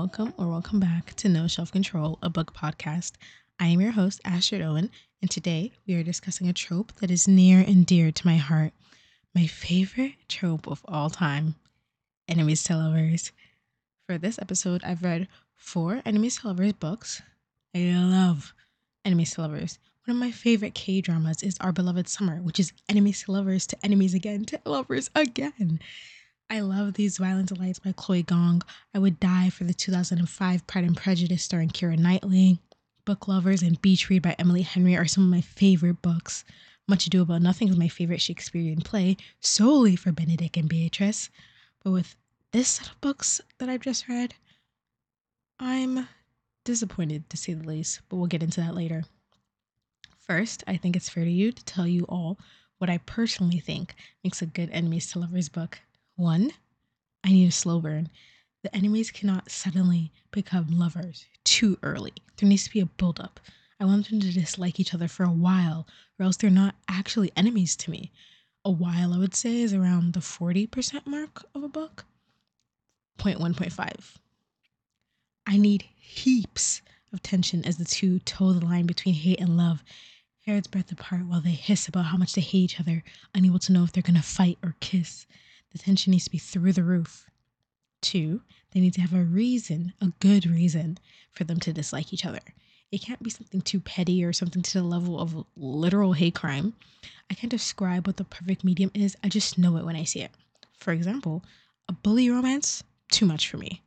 welcome or welcome back to No Shelf Control, a book podcast. I am your host, Astrid Owen, and today we are discussing a trope that is near and dear to my heart. My favorite trope of all time enemies to lovers. For this episode, I've read four enemies to lovers books. I love enemies to lovers. One of my favorite K dramas is Our Beloved Summer, which is enemies to lovers to enemies again to lovers again. I love These Violent Delights by Chloe Gong. I would die for the 2005 Pride and Prejudice starring Keira Knightley. Book Lovers and Beach Read by Emily Henry are some of my favorite books. Much Ado About Nothing is my favorite Shakespearean play, solely for Benedick and Beatrice. But with this set of books that I've just read, I'm disappointed to say the least, but we'll get into that later. First, I think it's fair to you to tell you all what I personally think makes a good enemies to lovers book. One, I need a slow burn. The enemies cannot suddenly become lovers too early. There needs to be a buildup. I want them to dislike each other for a while, or else they're not actually enemies to me. A while, I would say, is around the 40% mark of a book. 0.1.5. I need heaps of tension as the two toe the line between hate and love, hairs breadth apart while they hiss about how much they hate each other, unable to know if they're gonna fight or kiss. The tension needs to be through the roof. Two, they need to have a reason, a good reason, for them to dislike each other. It can't be something too petty or something to the level of literal hate crime. I can't describe what the perfect medium is, I just know it when I see it. For example, a bully romance, too much for me.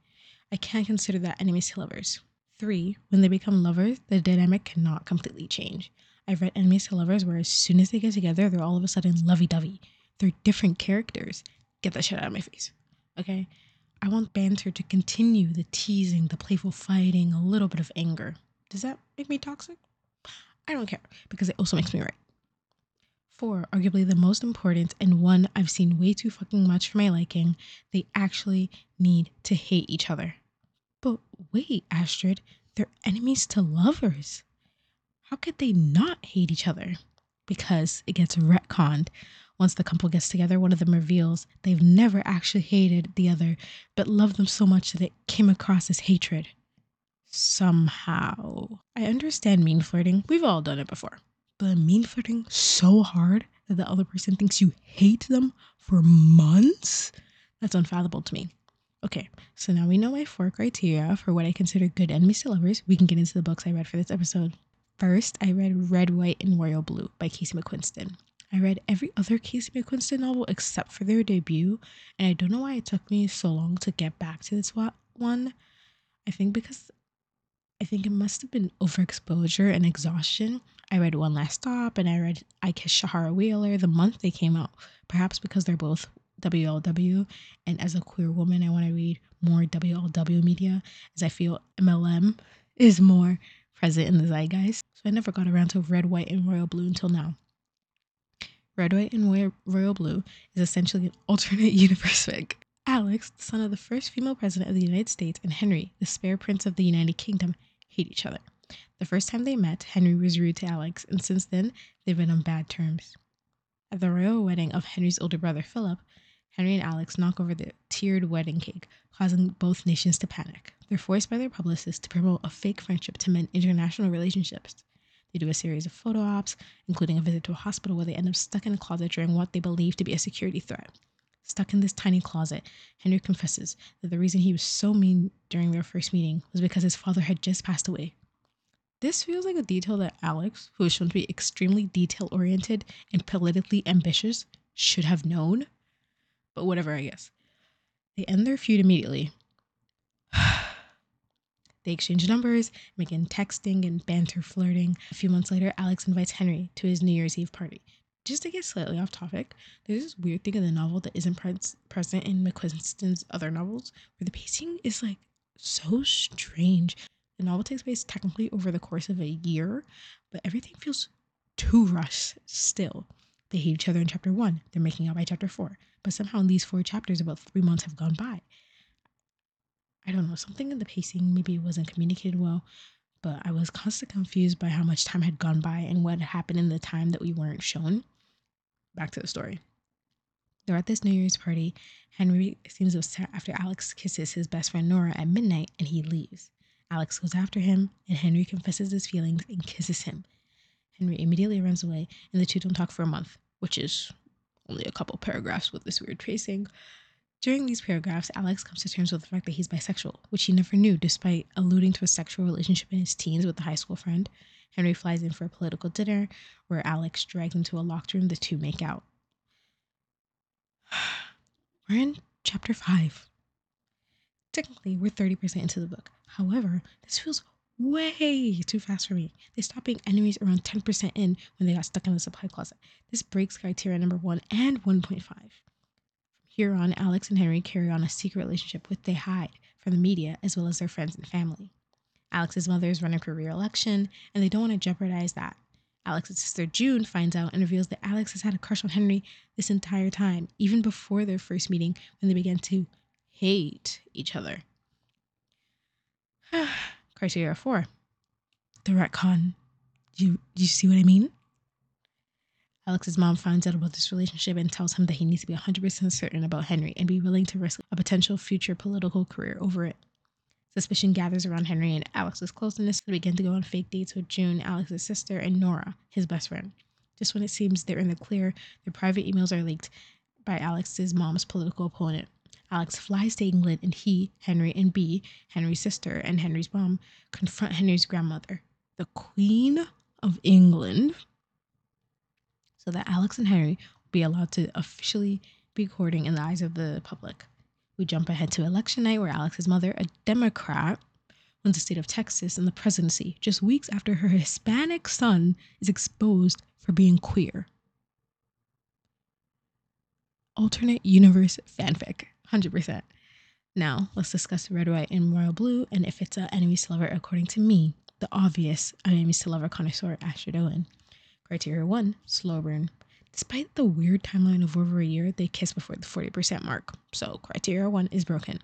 I can't consider that enemies to lovers. Three, when they become lovers, the dynamic cannot completely change. I've read enemies to lovers where as soon as they get together, they're all of a sudden lovey dovey. They're different characters. Get that shit out of my face. Okay? I want banter to continue the teasing, the playful fighting, a little bit of anger. Does that make me toxic? I don't care because it also makes me right. Four, arguably the most important and one I've seen way too fucking much for my liking, they actually need to hate each other. But wait, Astrid, they're enemies to lovers. How could they not hate each other? Because it gets retconned once the couple gets together, one of them reveals they've never actually hated the other, but loved them so much that it came across as hatred. Somehow. I understand mean flirting. We've all done it before. But mean flirting so hard that the other person thinks you hate them for months? That's unfathomable to me. Okay, so now we know my four criteria for what I consider good enemies to lovers. We can get into the books I read for this episode. First, I read Red, White, and Royal Blue by Casey McQuiston. I read every other Casey McQuiston novel except for their debut, and I don't know why it took me so long to get back to this one. I think because I think it must have been overexposure and exhaustion. I read One Last Stop and I read I Kissed Shara Wheeler the month they came out, perhaps because they're both WLW. And as a queer woman, I want to read more WLW media as I feel MLM is more present in the zeitgeist. So I never got around to Red, White, and Royal Blue until now. Red, White, and Royal Blue is essentially an alternate universe fic. Alex, the son of the first female president of the United States, and Henry, the spare prince of the United Kingdom, hate each other. The first time they met, Henry was rude to Alex, and since then, they've been on bad terms. At the royal wedding of Henry's older brother, Philip, Henry and Alex knock over the tiered wedding cake, causing both nations to panic. They're forced by their publicist to promote a fake friendship to mend international relationships. They do a series of photo ops, including a visit to a hospital where they end up stuck in a closet during what they believe to be a security threat. Stuck in this tiny closet, Henry confesses that the reason he was so mean during their first meeting was because his father had just passed away. This feels like a detail that Alex, who is shown to be extremely detail oriented and politically ambitious, should have known. But whatever, I guess. They end their feud immediately, they exchange numbers, begin texting and banter flirting. A few months later, Alex invites Henry to his New Year's Eve party. Just to get slightly off topic, there's this weird thing in the novel that isn't pre- present in McQuiston's other novels, where the pacing is like so strange. The novel takes place technically over the course of a year, but everything feels too rushed still. They hate each other in chapter one, they're making out by chapter four, but somehow in these four chapters, about three months have gone by. I don't know, something in the pacing maybe wasn't communicated well, but I was constantly confused by how much time had gone by and what happened in the time that we weren't shown. Back to the story. They're at this New Year's party. Henry seems upset after Alex kisses his best friend Nora at midnight and he leaves. Alex goes after him, and Henry confesses his feelings and kisses him. Henry immediately runs away, and the two don't talk for a month, which is only a couple paragraphs with this weird tracing. During these paragraphs, Alex comes to terms with the fact that he's bisexual, which he never knew despite alluding to a sexual relationship in his teens with a high school friend. Henry flies in for a political dinner where Alex drags him to a locked room. The two make out. We're in chapter 5. Technically, we're 30% into the book. However, this feels way too fast for me. They stopped being enemies around 10% in when they got stuck in the supply closet. This breaks criteria number 1 and 1.5. From here on, Alex and Henry carry on a secret relationship which they hide from the media as well as their friends and family. Alex's mother is running for re-election, and they don't want to jeopardize that. Alex's sister June finds out and reveals that Alex has had a crush on Henry this entire time, even before their first meeting when they began to hate each other. Criteria four. The retcon. You you see what I mean? Alex's mom finds out about this relationship and tells him that he needs to be 100% certain about Henry and be willing to risk a potential future political career over it. Suspicion gathers around Henry and Alex's closeness. They begin to go on fake dates with June, Alex's sister, and Nora, his best friend. Just when it seems they're in the clear, their private emails are leaked by Alex's mom's political opponent. Alex flies to England and he, Henry, and B, Henry's sister and Henry's mom, confront Henry's grandmother, the Queen of England, so that Alex and Henry will be allowed to officially be courting in the eyes of the public. We jump ahead to election night where Alex's mother, a Democrat, wins the state of Texas and the presidency just weeks after her Hispanic son is exposed for being queer. Alternate universe fanfic. 100%. Now, let's discuss red, white, and royal blue and if it's an enemies to lover according to me, the obvious enemies to lover connoisseur, Astrid Owen. Criteria 1 slow burn. Despite the weird timeline of over a year, they kiss before the 40% mark. So, criteria 1 is broken.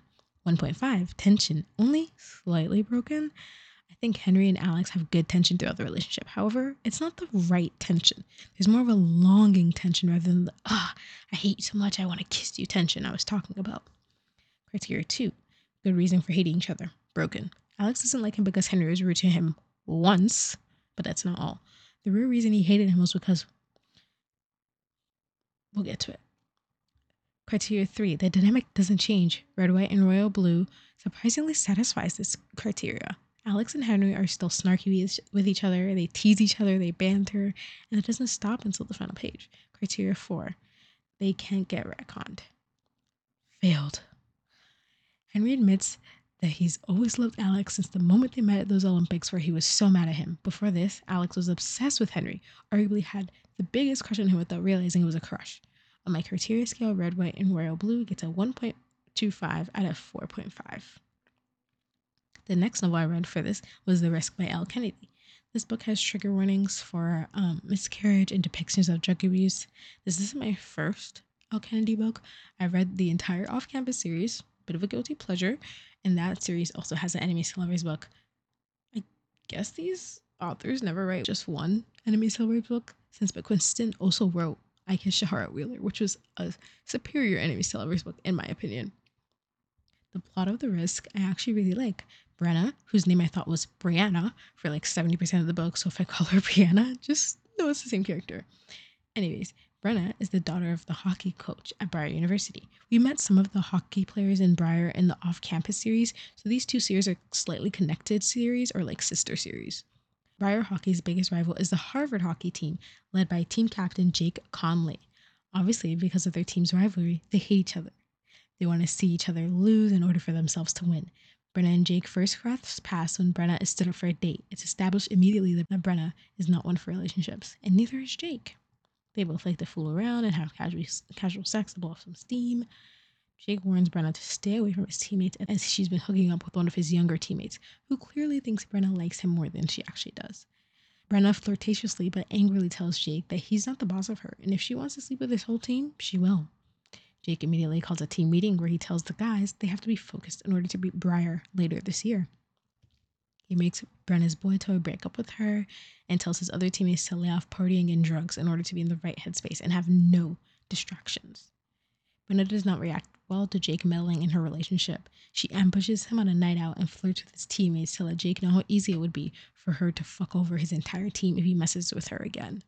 1.5 tension, only slightly broken. I think Henry and Alex have good tension throughout the relationship. However, it's not the right tension. There's more of a longing tension rather than the, ah, I hate you so much, I want to kiss you tension I was talking about. Criteria two, good reason for hating each other. Broken. Alex doesn't like him because Henry was rude to him once, but that's not all. The real reason he hated him was because we'll get to it. Criteria three, the dynamic doesn't change. Red, white, and royal blue surprisingly satisfies this criteria. Alex and Henry are still snarky with each other. They tease each other, they banter, and it doesn't stop until the final page. Criteria four, they can't get retconned. Failed. Henry admits that he's always loved Alex since the moment they met at those Olympics where he was so mad at him. Before this, Alex was obsessed with Henry, arguably had the biggest crush on him without realizing it was a crush. On my criteria scale, red, white, and royal blue gets a 1.25 out of 4.5. The next novel I read for this was The Risk by Elle Kennedy. This book has trigger warnings for um, miscarriage and depictions of drug abuse. This isn't my first Elle Kennedy book. I read the entire off campus series, bit of a guilty pleasure, and that series also has an enemies to lovers book. I guess these authors never write just one enemies to lovers book, since McQuiston also wrote I Kiss Shara Wheeler, which was a superior enemies to lovers book, in my opinion. The plot of The Risk I actually really like. Brenna, whose name I thought was Brianna for like 70% of the book, so if I call her Brianna, just know it's the same character. Anyways, Brenna is the daughter of the hockey coach at Briar University. We met some of the hockey players in Briar in the off campus series, so these two series are slightly connected series or like sister series. Briar Hockey's biggest rival is the Harvard hockey team, led by team captain Jake Connelly. Obviously, because of their team's rivalry, they hate each other. They want to see each other lose in order for themselves to win. Brenna and Jake first cross paths when Brenna is stood up for a date. It's established immediately that Brenna is not one for relationships, and neither is Jake. They both like to fool around and have casual, casual sex to blow off some steam. Jake warns Brenna to stay away from his teammates as she's been hooking up with one of his younger teammates, who clearly thinks Brenna likes him more than she actually does. Brenna flirtatiously but angrily tells Jake that he's not the boss of her, and if she wants to sleep with his whole team, she will. Jake immediately calls a team meeting where he tells the guys they have to be focused in order to beat Briar later this year. He makes Brenna's boy toy break up with her and tells his other teammates to lay off partying and drugs in order to be in the right headspace and have no distractions. Brenna does not react well to Jake meddling in her relationship. She ambushes him on a night out and flirts with his teammates to let Jake know how easy it would be for her to fuck over his entire team if he messes with her again.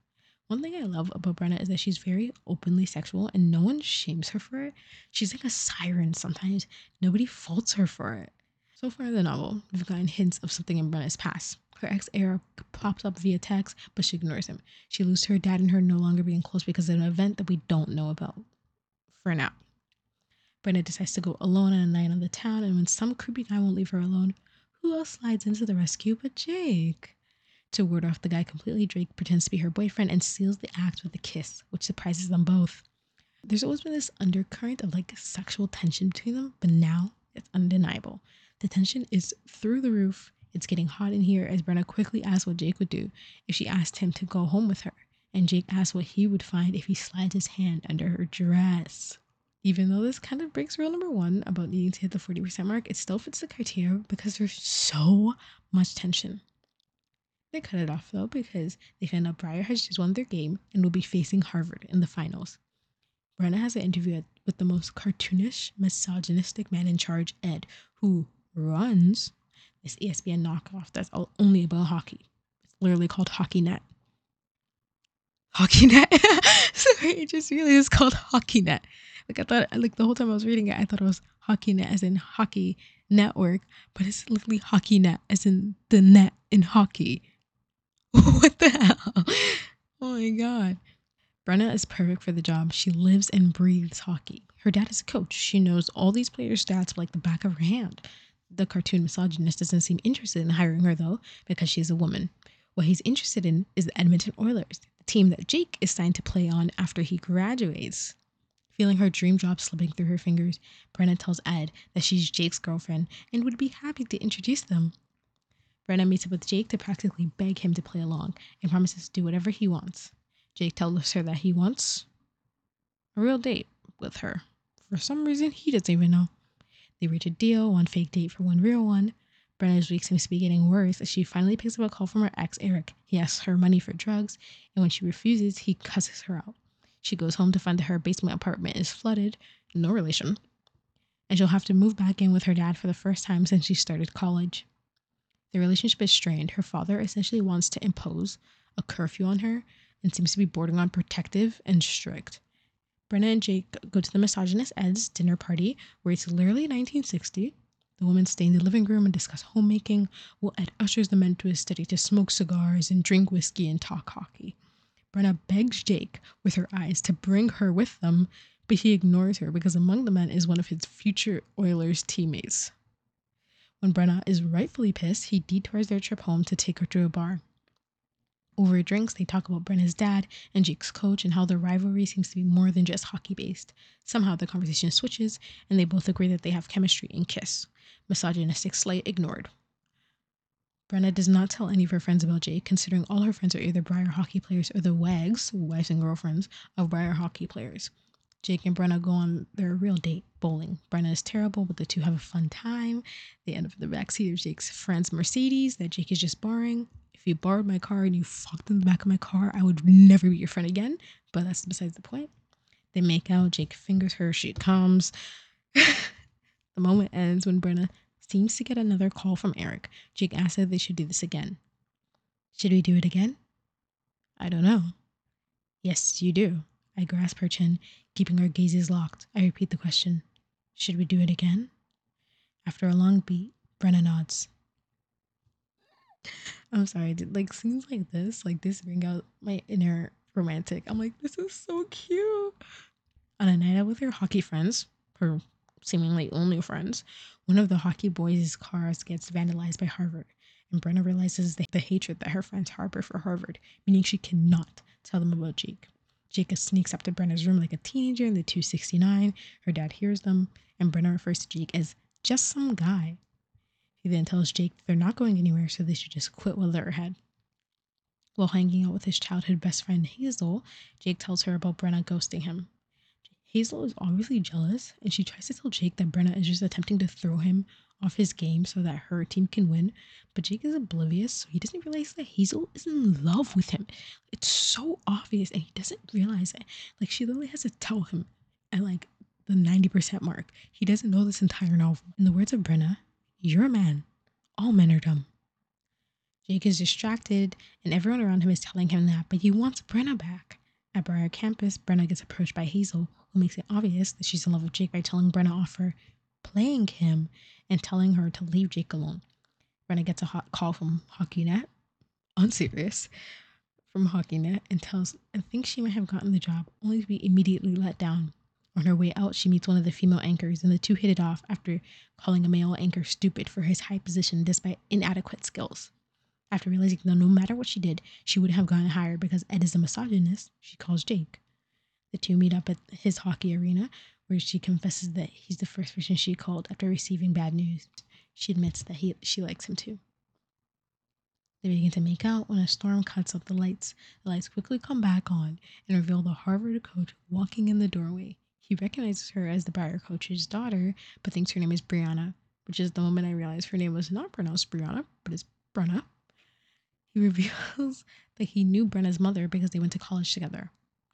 One thing I love about Brenna is that she's very openly sexual and no one shames her for it. She's like a siren sometimes. Nobody faults her for it. So far in the novel, we've gotten hints of something in Brenna's past. Her ex Eric pops up via text, but she ignores him. She loses her dad and her no longer being close because of an event that we don't know about for now. Brenna decides to go alone on a night on the town, and when some creepy guy won't leave her alone, who else slides into the rescue but Jake? To ward off the guy completely, Jake pretends to be her boyfriend and seals the act with a kiss, which surprises them both. There's always been this undercurrent of like sexual tension between them, but now it's undeniable. The tension is through the roof. It's getting hot in here as Brenna quickly asks what Jake would do if she asked him to go home with her, and Jake asks what he would find if he slides his hand under her dress. Even though this kind of breaks rule number one about needing to hit the 40% mark, it still fits the criteria because there's so much tension. They cut it off though because they find out Briar has just won their game and will be facing Harvard in the finals. Brenna has an interview with the most cartoonish, misogynistic man in charge, Ed, who runs this ESPN knockoff that's only about hockey. It's literally called Hockey Net. Hockey Net. Sorry, it just really is called Hockey Net. Like I thought, like the whole time I was reading it, I thought it was Hockey Net as in hockey network, but it's literally Hockey Net as in the net in hockey. what the hell? Oh my god. Brenna is perfect for the job. She lives and breathes hockey. Her dad is a coach. She knows all these players' stats like the back of her hand. The cartoon misogynist doesn't seem interested in hiring her though, because she's a woman. What he's interested in is the Edmonton Oilers, the team that Jake is signed to play on after he graduates. Feeling her dream job slipping through her fingers, Brenna tells Ed that she's Jake's girlfriend and would be happy to introduce them. Brenna meets up with Jake to practically beg him to play along and promises to do whatever he wants. Jake tells her that he wants a real date with her. For some reason, he doesn't even know. They reach a deal, one fake date for one real one. Brenna's week seems to be getting worse as she finally picks up a call from her ex, Eric. He asks her money for drugs, and when she refuses, he cusses her out. She goes home to find that her basement apartment is flooded, no relation, and she'll have to move back in with her dad for the first time since she started college. The relationship is strained. Her father essentially wants to impose a curfew on her and seems to be bordering on protective and strict. Brenna and Jake go to the misogynist Ed's dinner party, where it's literally 1960. The women stay in the living room and discuss homemaking, while Ed ushers the men to his study to smoke cigars and drink whiskey and talk hockey. Brenna begs Jake with her eyes to bring her with them, but he ignores her because among the men is one of his future Oilers teammates. When Brenna is rightfully pissed, he detours their trip home to take her to a bar. Over drinks, they talk about Brenna's dad and Jake's coach and how their rivalry seems to be more than just hockey based. Somehow the conversation switches, and they both agree that they have chemistry and kiss. Misogynistic slight ignored. Brenna does not tell any of her friends about Jake, considering all her friends are either Briar hockey players or the wags, wives and girlfriends, of Briar hockey players. Jake and Brenna go on their real date, bowling. Brenna is terrible, but the two have a fun time. They end up in the backseat of Jake's friend's Mercedes that Jake is just borrowing. If you borrowed my car and you fucked in the back of my car, I would never be your friend again. But that's besides the point. They make out. Jake fingers her. She comes. the moment ends when Brenna seems to get another call from Eric. Jake asks if they should do this again. Should we do it again? I don't know. Yes, you do. I grasp her chin, keeping our gazes locked. I repeat the question. Should we do it again? After a long beat, Brenna nods. I'm sorry, dude. Like scenes like this, like this bring out my inner romantic. I'm like, this is so cute. On a night out with her hockey friends, her seemingly only friends, one of the hockey boys' cars gets vandalized by Harvard, and Brenna realizes the, the hatred that her friends harbor for Harvard, meaning she cannot tell them about Jake. Jacob sneaks up to Brenna's room like a teenager in the 269. Her dad hears them, and Brenna refers to Jake as just some guy. He then tells Jake they're not going anywhere, so they should just quit while they're ahead. While hanging out with his childhood best friend Hazel, Jake tells her about Brenna ghosting him. Hazel is obviously jealous, and she tries to tell Jake that Brenna is just attempting to throw him off his game so that her team can win. But Jake is oblivious, so he doesn't realize that Hazel is in love with him. It's so obvious, and he doesn't realize it. Like she literally has to tell him at like the 90% mark. He doesn't know this entire novel. In the words of Brenna, you're a man. All men are dumb. Jake is distracted, and everyone around him is telling him that, but he wants Brenna back. At Briar campus, Brenna gets approached by Hazel, who makes it obvious that she's in love with Jake by telling Brenna off for playing him and telling her to leave Jake alone. Brenna gets a hot call from HockeyNet, unserious, from HockeyNet, and tells and thinks she might have gotten the job, only to be immediately let down. On her way out, she meets one of the female anchors, and the two hit it off after calling a male anchor stupid for his high position despite inadequate skills. After realizing that no matter what she did, she wouldn't have gotten hired because Ed is a misogynist, she calls Jake. The two meet up at his hockey arena, where she confesses that he's the first person she called after receiving bad news. She admits that he she likes him too. They begin to make out when a storm cuts out the lights. The lights quickly come back on and reveal the Harvard coach walking in the doorway. He recognizes her as the Briar coach's daughter, but thinks her name is Brianna, which is the moment I realized her name was not pronounced Brianna, but it's Brenna. He reveals that he knew Brenna's mother because they went to college together.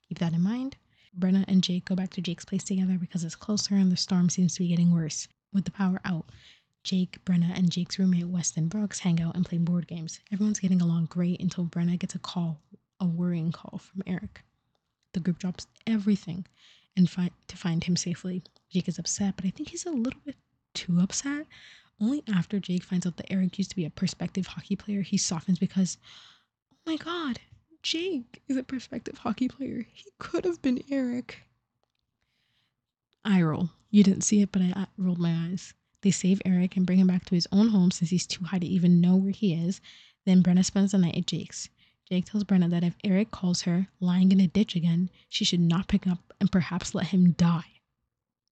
Keep that in mind. Brenna and Jake go back to Jake's place together because it's closer and the storm seems to be getting worse. With the power out, Jake, Brenna, and Jake's roommate Weston Brooks hang out and play board games. Everyone's getting along great until Brenna gets a call, a worrying call from Eric. The group drops everything and fi- to find him safely. Jake is upset, but I think he's a little bit too upset. Only after Jake finds out that Eric used to be a prospective hockey player, he softens because, oh my god, Jake is a prospective hockey player. He could have been Eric. I roll. You didn't see it, but I rolled my eyes. They save Eric and bring him back to his own home since he's too high to even know where he is. Then Brenna spends the night at Jake's. Jake tells Brenna that if Eric calls her lying in a ditch again, she should not pick up and perhaps let him die.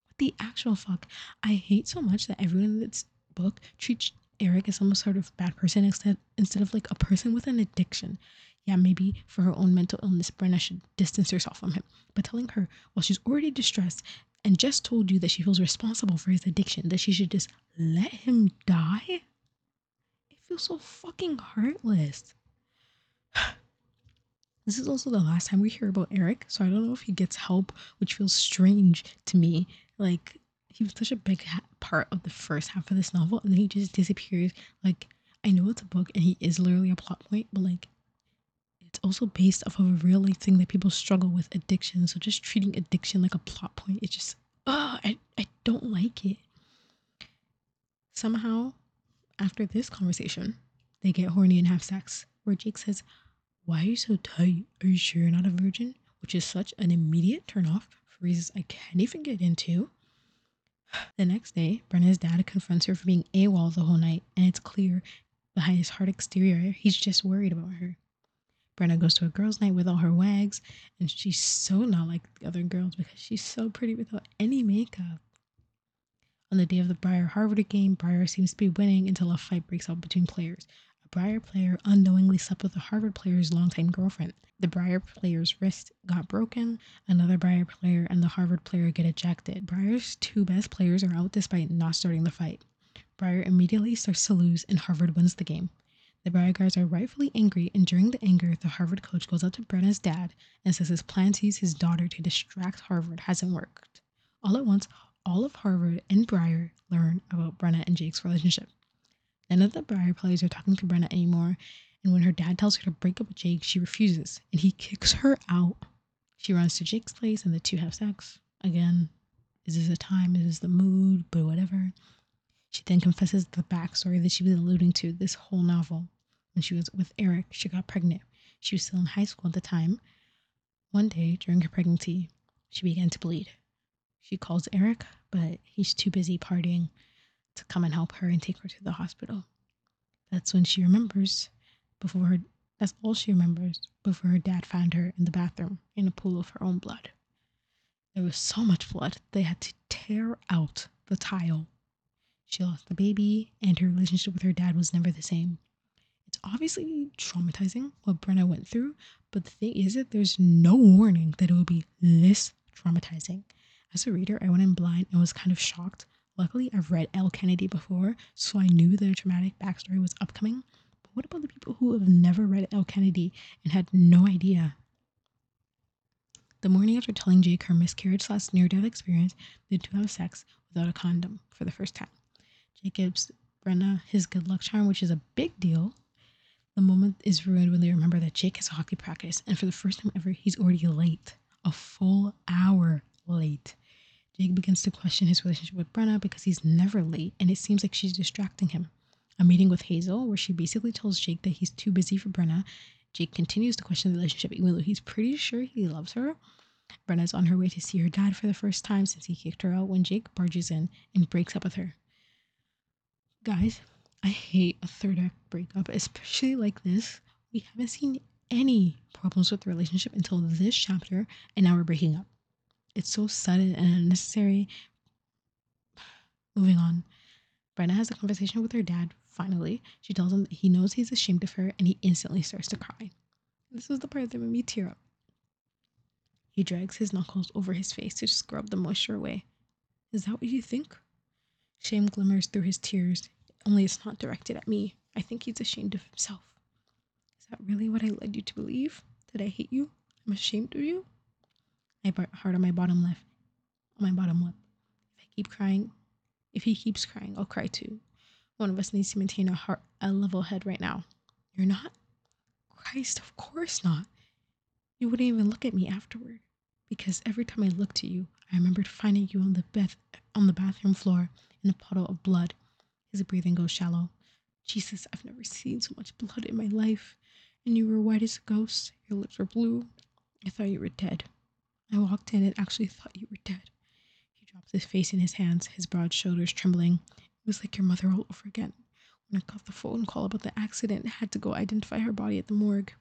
What the actual fuck? I hate so much that everyone in this book treats Eric as some sort of bad person instead instead of like a person with an addiction. Yeah, maybe for her own mental illness, Brenna should distance herself from him. But telling her while she's already distressed and just told you that she feels responsible for his addiction, that she should just let him die? It feels so fucking heartless. This is also the last time we hear about Eric, so I don't know if he gets help, which feels strange to me. Like, he was such a big ha- part of the first half of this novel, and then he just disappears. Like, I know it's a book and he is literally a plot point, but like, it's also based off of a real life thing that people struggle with addiction. So just treating addiction like a plot point, it just, oh, I, I don't like it. Somehow, after this conversation, they get horny and have sex, where Jake says, why are you so tight? Are you sure you're not a virgin? Which is such an immediate turnoff for reasons I can't even get into. The next day, Brenna's dad confronts her for being AWOL the whole night, and it's clear behind his hard exterior, he's just worried about her. Brenna goes to a girls' night with all her wags, and she's so not like the other girls because she's so pretty without any makeup. On the day of the Briar Harvard game, Briar seems to be winning until a fight breaks out between players. A Briar player unknowingly slept with a Harvard player's longtime girlfriend. The Briar player's wrist got broken. Another Briar player and the Harvard player get ejected. Briar's two best players are out despite not starting the fight. Briar immediately starts to lose and Harvard wins the game. The Briar guards are rightfully angry, and during the anger, the Harvard coach goes up to Brenna's dad and says his plan to use his daughter to distract Harvard hasn't worked. All at once, all of Harvard and Briar learn about Brenna and Jake's relationship. None of the Briar players are talking to Brenna anymore, and when her dad tells her to break up with Jake, she refuses, and he kicks her out. She runs to Jake's place, and the two have sex. Again, is this the time? Is this the mood? But whatever. She then confesses the backstory that she was alluding to this whole novel. When she was with Eric, she got pregnant. She was still in high school at the time. One day during her pregnancy, she began to bleed. She calls Eric, but he's too busy partying to come and help her and take her to the hospital. That's when she remembers before her that's all she remembers before her dad found her in the bathroom in a pool of her own blood. There was so much blood they had to tear out the tile. She lost the baby, and her relationship with her dad was never the same. It's obviously traumatizing what Brenna went through, but the thing is that there's no warning that it would be this traumatizing. As a reader, I went in blind and was kind of shocked Luckily, I've read Elle Kennedy before, so I knew a traumatic backstory was upcoming. But what about the people who have never read Elle Kennedy and had no idea? The morning after telling Jake her miscarriage slash near death experience, the two have sex without a condom for the first time. Jake gives Brenna his good luck charm, which is a big deal. The moment is ruined when they remember that Jake has a hockey practice, and for the first time ever, he's already late. A full hour late. Jake begins to question his relationship with Brenna because he's never late, and it seems like she's distracting him. A meeting with Hazel, where she basically tells Jake that he's too busy for Brenna. Jake continues to question the relationship, even though he's pretty sure he loves her. Brenna's on her way to see her dad for the first time since he kicked her out when Jake barges in and breaks up with her. Guys, I hate a third act breakup, especially like this. We haven't seen any problems with the relationship until this chapter, and now we're breaking up. It's so sudden and unnecessary. Moving on. Brenna has a conversation with her dad, finally. She tells him that he knows he's ashamed of her, and he instantly starts to cry. This is the part that made me tear up. He drags his knuckles over his face to scrub the moisture away. Is that what you think? Shame glimmers through his tears, only it's not directed at me. I think he's ashamed of himself. Is that really what I led you to believe? That I hate you? I'm ashamed of you? I hard on my bottom lip. On my bottom lip. If I keep crying, if he keeps crying, I'll cry too. One of us needs to maintain a heart, a level head right now. You're not? Christ, of course not. You wouldn't even look at me afterward. Because every time I looked at you, I remembered finding you on the bath on the bathroom floor in a puddle of blood his breathing goes shallow. Jesus, I've never seen so much blood in my life. And you were white as a ghost. Your lips were blue. I thought you were dead. I walked in and actually thought you were dead. He drops his face in his hands, his broad shoulders trembling. It was like your mother all over again. When I got the phone call about the accident, I had to go identify her body at the morgue.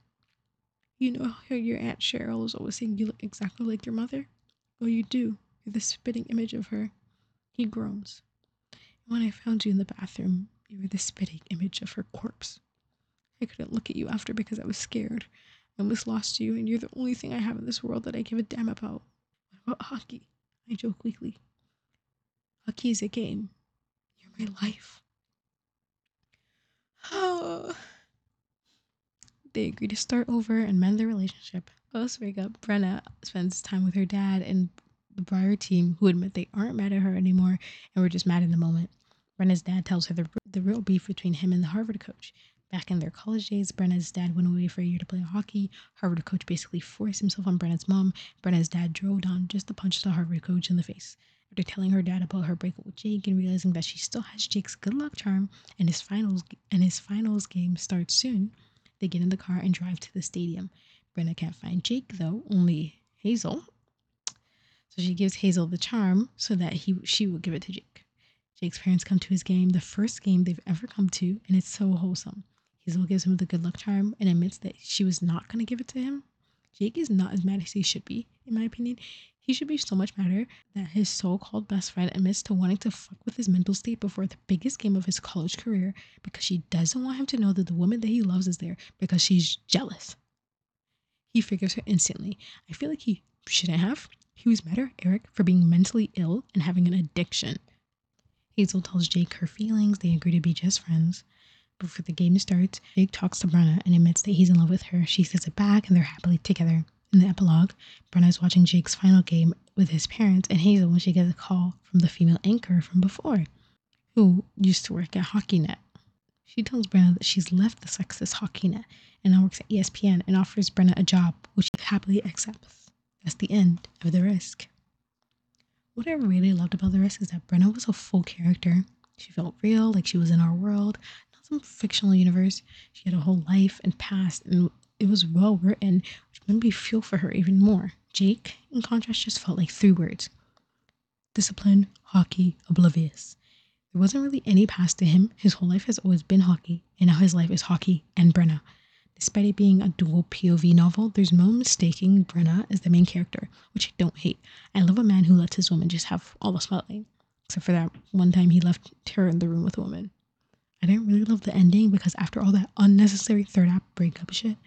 You know how your Aunt Cheryl was always saying you look exactly like your mother? Well, you do. You're the spitting image of her. He groans. When I found you in the bathroom, you were the spitting image of her corpse. I couldn't look at you after because I was scared. I almost lost you, and you're the only thing I have in this world that I give a damn about. What about hockey? I joke weakly. Hockey is a game. You're my life. Oh. They agree to start over and mend their relationship. Post breakup, Brenna spends time with her dad and the Briar team who admit they aren't mad at her anymore and were just mad in the moment. Brenna's dad tells her the, the real beef between him and the Harvard coach. Back in their college days, Brenna's dad went away for a year to play hockey. Harvard coach basically forced himself on Brenna's mom. Brenna's dad drove down just to punch the Harvard coach in the face. After telling her dad about her breakup with Jake and realizing that she still has Jake's good luck charm and his finals and his finals game starts soon, they get in the car and drive to the stadium. Brenna can't find Jake though, only Hazel, so she gives Hazel the charm so that he she will give it to Jake. Jake's parents come to his game, the first game they've ever come to, and it's so wholesome. Hazel gives him the good luck charm and admits that she was not going to give it to him. Jake is not as mad as he should be, in my opinion. He should be so much madder that his so called best friend admits to wanting to fuck with his mental state before the biggest game of his college career because she doesn't want him to know that the woman that he loves is there because she's jealous. He figures her instantly. I feel like he shouldn't have. He was mad at Eric for being mentally ill and having an addiction. Hazel tells Jake her feelings. They agree to be just friends. Before the game starts, Jake talks to Brenna and admits that he's in love with her. She says it back and they're happily together. In the epilogue, Brenna is watching Jake's final game with his parents and Hazel when she gets a call from the female anchor from before, who used to work at HockeyNet. She tells Brenna that she's left the sexist HockeyNet and now works at ESPN and offers Brenna a job, which she happily accepts. That's the end of The Risk. What I really loved about The Risk is that Brenna was a full character. She felt real, like she was in our world, some fictional universe. She had a whole life and past, and it was well written, which made me feel for her even more. Jake, in contrast, just felt like three words discipline, hockey, oblivious. There wasn't really any past to him. His whole life has always been hockey, and now his life is hockey and Brenna. Despite it being a dual POV novel, there's no mistaking Brenna as the main character, which I don't hate. I love a man who lets his woman just have all the spotlight, except for that one time he left her in the room with a woman. I didn't really love the ending because after all that unnecessary third act breakup shit,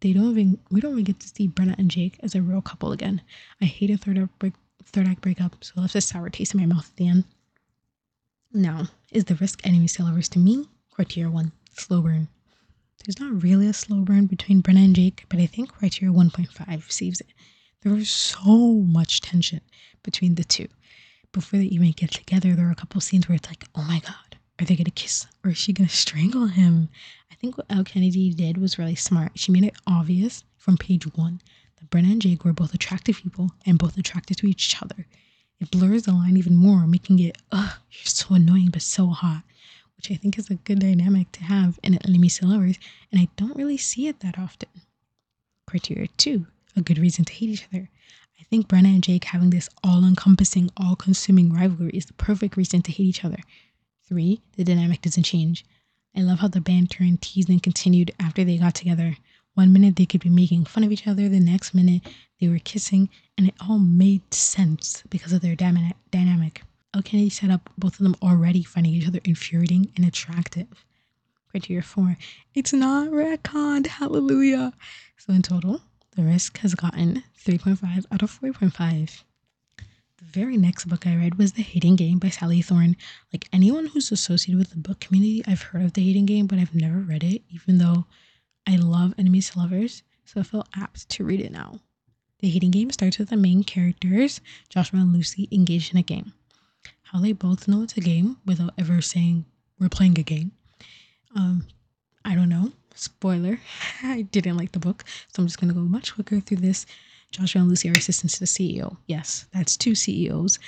they don't even we don't even get to see Brenna and Jake as a real couple again. I hate a third act break third act breakup, so it left a sour taste in my mouth at the end. Now, is the risk enemy averse to me? Criteria one, slow burn. There's not really a slow burn between Brenna and Jake, but I think criteria 1.5 saves it. There was so much tension between the two. Before they even get together, there are a couple scenes where it's like, oh my God, are they to kiss or is she to strangle him? I think what Elle Kennedy did was really smart. She made it obvious from page one that Brenna and Jake were both attractive people and both attracted to each other. It blurs the line even more, making it, ugh, you're so annoying but so hot, which I think is a good dynamic to have in enemies to lovers, and I don't really see it that often. Criteria two, a good reason to hate each other. I think Brenna and Jake having this all encompassing, all consuming rivalry is the perfect reason to hate each other. Three, the dynamic doesn't change. I love how the banter and teasing continued after they got together. One minute they could be making fun of each other, the next minute they were kissing, and it all made sense because of their dynamic. Elle Kennedy set up both of them already finding each other infuriating and attractive. Criteria four, it's not retconned, hallelujah. So in total, the risk has gotten 3.5 out of 4.5. Very next book I read was The Hating Game by Sally Thorne. Like anyone who's associated with the book community, I've heard of The Hating Game, but I've never read it, even though I love enemies to lovers, so I feel apt to read it now. The Hating Game starts with the main characters, Joshua and Lucy, engaged in a game. How they both know it's a game without ever saying, We're playing a game. Um, I don't know. Spoiler, I didn't like the book, so I'm just to go much quicker through this. Joshua and Lucy are assistants to the CEO. Yes, that's two CEOs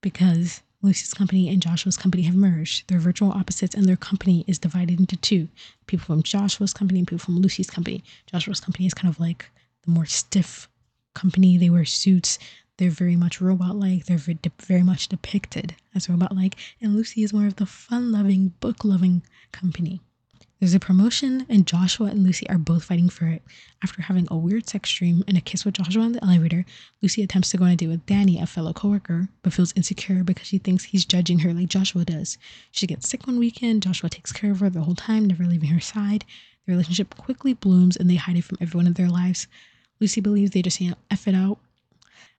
because Lucy's company and Joshua's company have merged. They're virtual opposites and their company is divided into two people from Joshua's company and people from Lucy's company. Joshua's company is kind of like the more stiff company. They wear suits. They're very much robot like. They're very much depicted as robot like. And Lucy is more of the fun loving, book loving company. There's a promotion, and Joshua and Lucy are both fighting for it. After having a weird sex dream and a kiss with Joshua in the elevator, Lucy attempts to go on a date with Danny, a fellow coworker, but feels insecure because she thinks he's judging her like Joshua does. She gets sick one weekend, Joshua takes care of her the whole time, never leaving her side. The relationship quickly blooms and they hide it from everyone in their lives. Lucy believes they just can't F it out,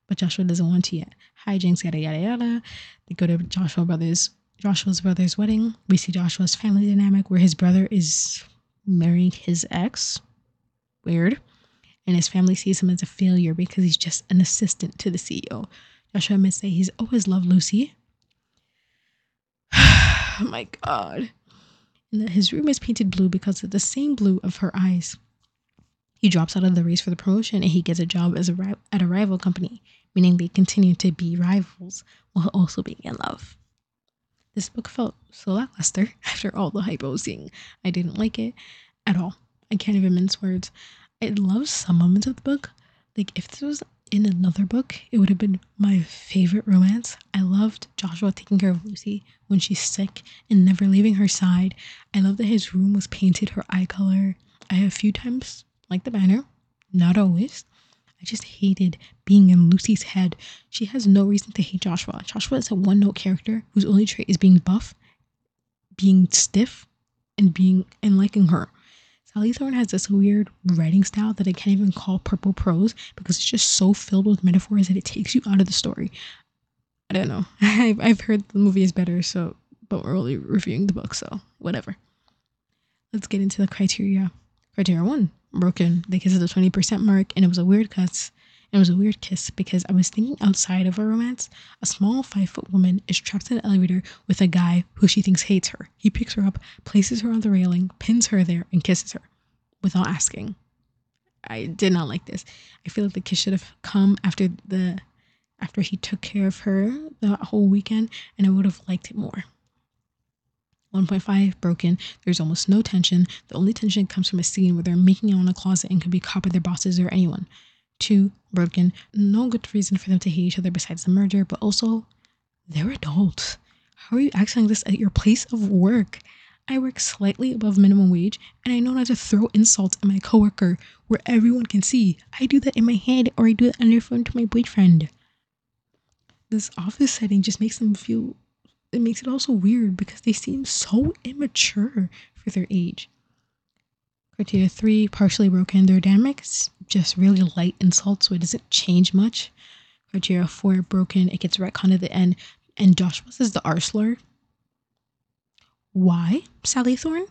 but Joshua doesn't want to yet. Hijinks, yada yada yada. They go to Joshua Brothers Joshua's brother's wedding, we see Joshua's family dynamic where his brother is marrying his ex. Weird. And his family sees him as a failure because he's just an assistant to the CEO. Joshua admits that he's always loved Lucy. oh my god. And that his room is painted blue because of the same blue of her eyes. He drops out of the race for the promotion and he gets a job as a at a rival company, meaning they continue to be rivals while also being in love. This book felt so lackluster after all the hype I was seeing. I didn't like it at all. I can't even mince words. I love some moments of the book. Like if this was in another book, it would have been my favorite romance. I loved Joshua taking care of Lucy when she's sick and never leaving her side. I love that his room was painted her eye color. I have a few times liked the banner, not always, I just hated being in Lucy's head. She has no reason to hate Joshua. Joshua is a one note character whose only trait is being buff, being stiff, and being and liking her. Sally Thorne has this weird writing style that I can't even call purple prose because it's just so filled with metaphors that it takes you out of the story. I don't know. I've, I've heard the movie is better, so but we're only reviewing the book, so whatever. Let's get into the criteria. Criteria one broken. Kissed at the 20% mark, and it was a weird kiss. It was a weird kiss because I was thinking outside of a romance. A small five foot woman is trapped in an elevator with a guy who she thinks hates her. He picks her up, places her on the railing, pins her there, and kisses her without asking. I did not like this. I feel like the kiss should have come after the after he took care of her the whole weekend, and I would have liked it more. 1.5 broken. There's almost no tension. The only tension comes from a scene where they're making out in a closet and could be caught by their bosses or anyone. 2 broken. No good reason for them to hate each other besides the merger, but also they're adults. How are you acting like this at your place of work? I work slightly above minimum wage and I know not to throw insults at my coworker where everyone can see. I do that in my head or I do it on the phone to my boyfriend. This office setting just makes them feel it makes it also weird because they seem so immature for their age. Criteria three, partially broken. Their dynamics just really light insults, so it doesn't change much. Criteria four, broken. It gets retconned at the end, and Joshua says the R. Why, Sally Thorne?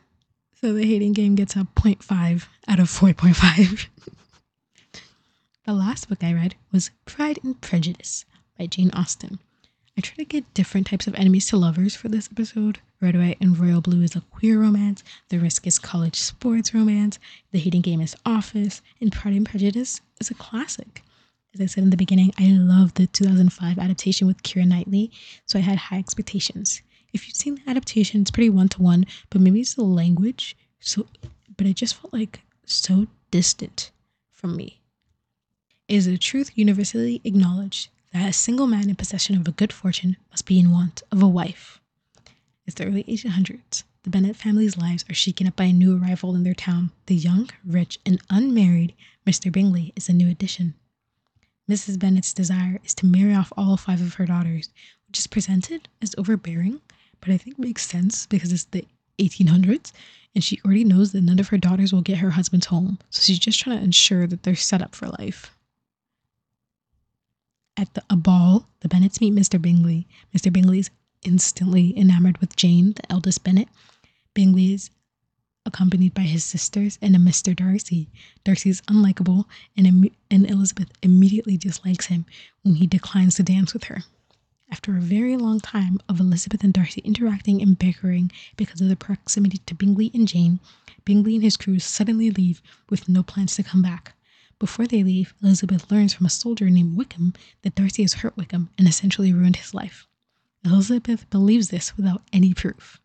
So the hating game gets a 0.5 out of 4.5. The last book I read was Pride and Prejudice by Jane Austen. I try to get different types of enemies to lovers for this episode. Red, White, and Royal Blue is a queer romance. The Risk is college sports romance. The Hating Game is Office. And Pride and Prejudice is a classic. As I said in the beginning, I love the 2005 adaptation with Keira Knightley, so I had high expectations. If you've seen the adaptation, it's pretty one to one, but maybe it's the language. So, but it just felt like so distant from me. It is a truth universally acknowledged that a single man in possession of a good fortune must be in want of a wife. It's the early 1800s. The Bennet family's lives are shaken up by a new arrival in their town. The young, rich, and unmarried Mr. Bingley is a new addition. Mrs. Bennet's desire is to marry off all five of her daughters, which is presented as overbearing, but I think makes sense because it's the 1800s and she already knows that none of her daughters will get her husband's home. So she's just trying to ensure that they're set up for life. At the, a ball, the Bennets meet Mr. Bingley. Mr. Bingley is instantly enamored with Jane, the eldest Bennet. Bingley is accompanied by his sisters and a Mr. Darcy. Darcy is unlikable, and, and Elizabeth immediately dislikes him when he declines to dance with her. After a very long time of Elizabeth and Darcy interacting and bickering because of the proximity to Bingley and Jane, Bingley and his crew suddenly leave with no plans to come back. Before they leave, Elizabeth learns from a soldier named Wickham that Darcy has hurt Wickham and essentially ruined his life. Elizabeth believes this without any proof.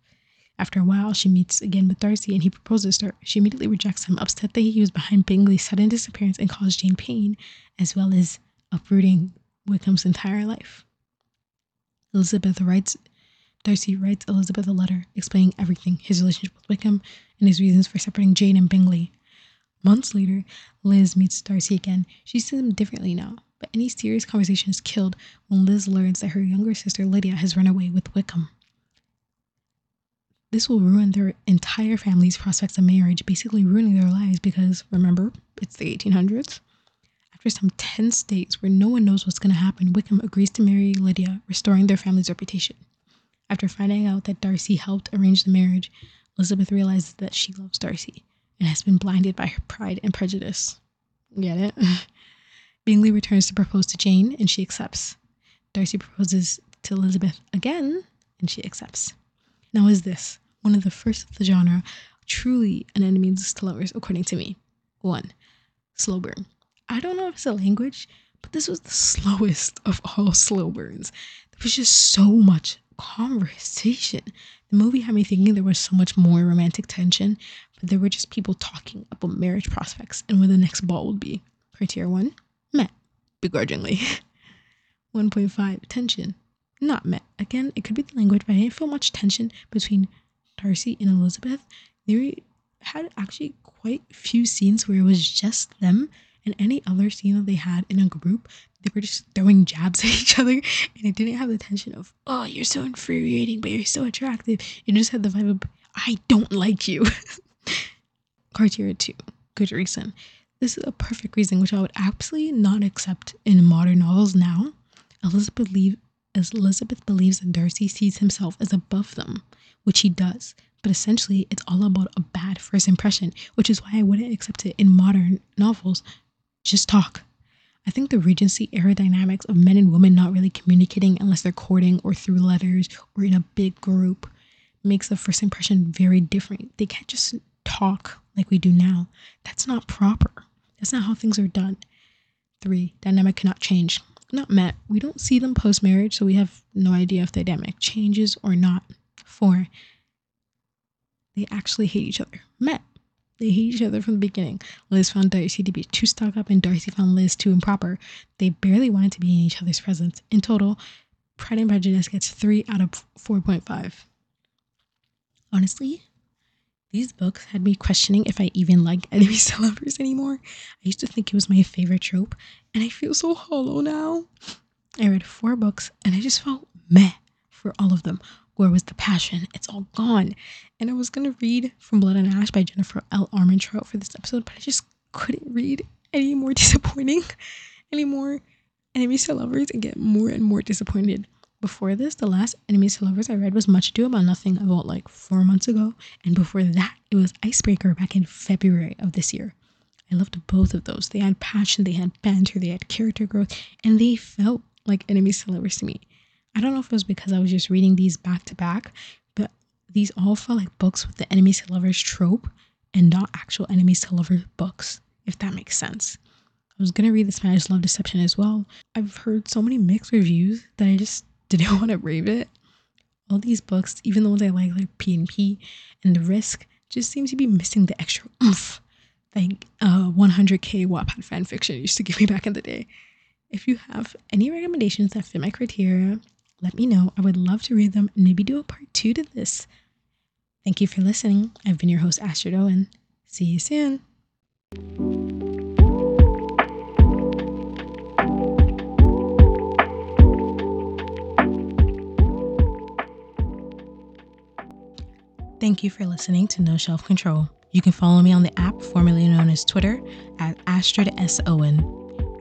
After a while, she meets again with Darcy and he proposes to her. She immediately rejects him, upset that he was behind Bingley's sudden disappearance and caused Jane pain, as well as uprooting Wickham's entire life. Elizabeth writes, Darcy writes Elizabeth a letter explaining everything his relationship with Wickham and his reasons for separating Jane and Bingley. Months later, Liz meets Darcy again. She sees him differently now, but any serious conversation is killed when Liz learns that her younger sister Lydia has run away with Wickham. This will ruin their entire family's prospects of marriage, basically ruining their lives because, remember, it's the 1800s. After some tense days where no one knows what's going to happen, Wickham agrees to marry Lydia, restoring their family's reputation. After finding out that Darcy helped arrange the marriage, Elizabeth realizes that she loves Darcy and has been blinded by her pride and prejudice. Get it? Bingley returns to propose to Jane and she accepts. Darcy proposes to Elizabeth again and she accepts. Now, is this one of the first of the genre truly an enemies to lovers, according to me? One, slow burn. I don't know if it's a language, but this was the slowest of all slow burns. There was just so much conversation. The movie had me thinking there was so much more romantic tension, there were just people talking about marriage prospects and when the next ball would be. Criteria one, met, begrudgingly. 1.5, tension, not met. Again, it could be the language, but I didn't feel much tension between Darcy and Elizabeth. They had actually quite few scenes where it was just them and any other scene that they had in a group, they were just throwing jabs at each other, and it didn't have the tension of "Oh, you're so infuriating, but you're so attractive." It just had the vibe of "I don't like you." Criteria two, good reason. This is a perfect reason which I would absolutely not accept in modern novels now. Elizabeth as Elizabeth believes that Darcy sees himself as above them, which he does. But essentially, it's all about a bad first impression, which is why I wouldn't accept it in modern novels just talk. I think the Regency era dynamics of men and women not really communicating unless they're courting or through letters or in a big group makes the first impression very different. They can't just talk like we do now. That's not proper. That's not how things are done. Three, dynamic cannot change. Not met. We don't see them post marriage, so we have no idea if the dynamic changes or not. Four, they actually hate each other. Met. They hate each other from the beginning. Liz found Darcy to be too stuck up, and Darcy found Liz too improper. They barely wanted to be in each other's presence. In total, Pride and Prejudice gets 3 out of 4.5. Honestly, these books had me questioning if I even like to lovers anymore. I used to think it was my favorite trope, and I feel so hollow now. I read four books, and I just felt meh for all of them. Where was the passion? It's all gone. And I was to read From Blood and Ash by Jennifer L. Armentrout for this episode, but I just couldn't read any more disappointing, any more to lovers, and get more and more disappointed. Before this, the last enemies to lovers I read was Much Ado About Nothing about like four months ago. And before that, it was Icebreaker back in February of this year. I loved both of those. They had passion, they had banter, they had character growth, and they felt like enemies to lovers to me. I don't know if it was because I was just reading these back to back, but these all felt like books with the enemies to lovers trope and not actual enemies to lovers books, if that makes sense. I was gonna read the Spanish Love Deception as well. I've heard so many mixed reviews that I just didn't want to rave it. All these books, even the ones I like, like P and P and The Risk, just seem to be missing the extra oomph like uh 100k Wattpad fan fiction used to give me back in the day. If you have any recommendations that fit my criteria, let me know. I would love to read them and maybe do a part two to this. Thank you for listening. I've been your host, Astrid Owen. See you soon. Thank you for listening to No Shelf Control. You can follow me on the app formerly known as Twitter at Astrid S. Owen.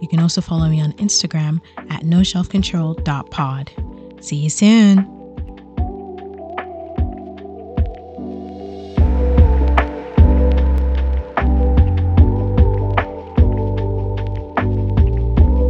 You can also follow me on Instagram at noshelfcontrol.pod. See you soon.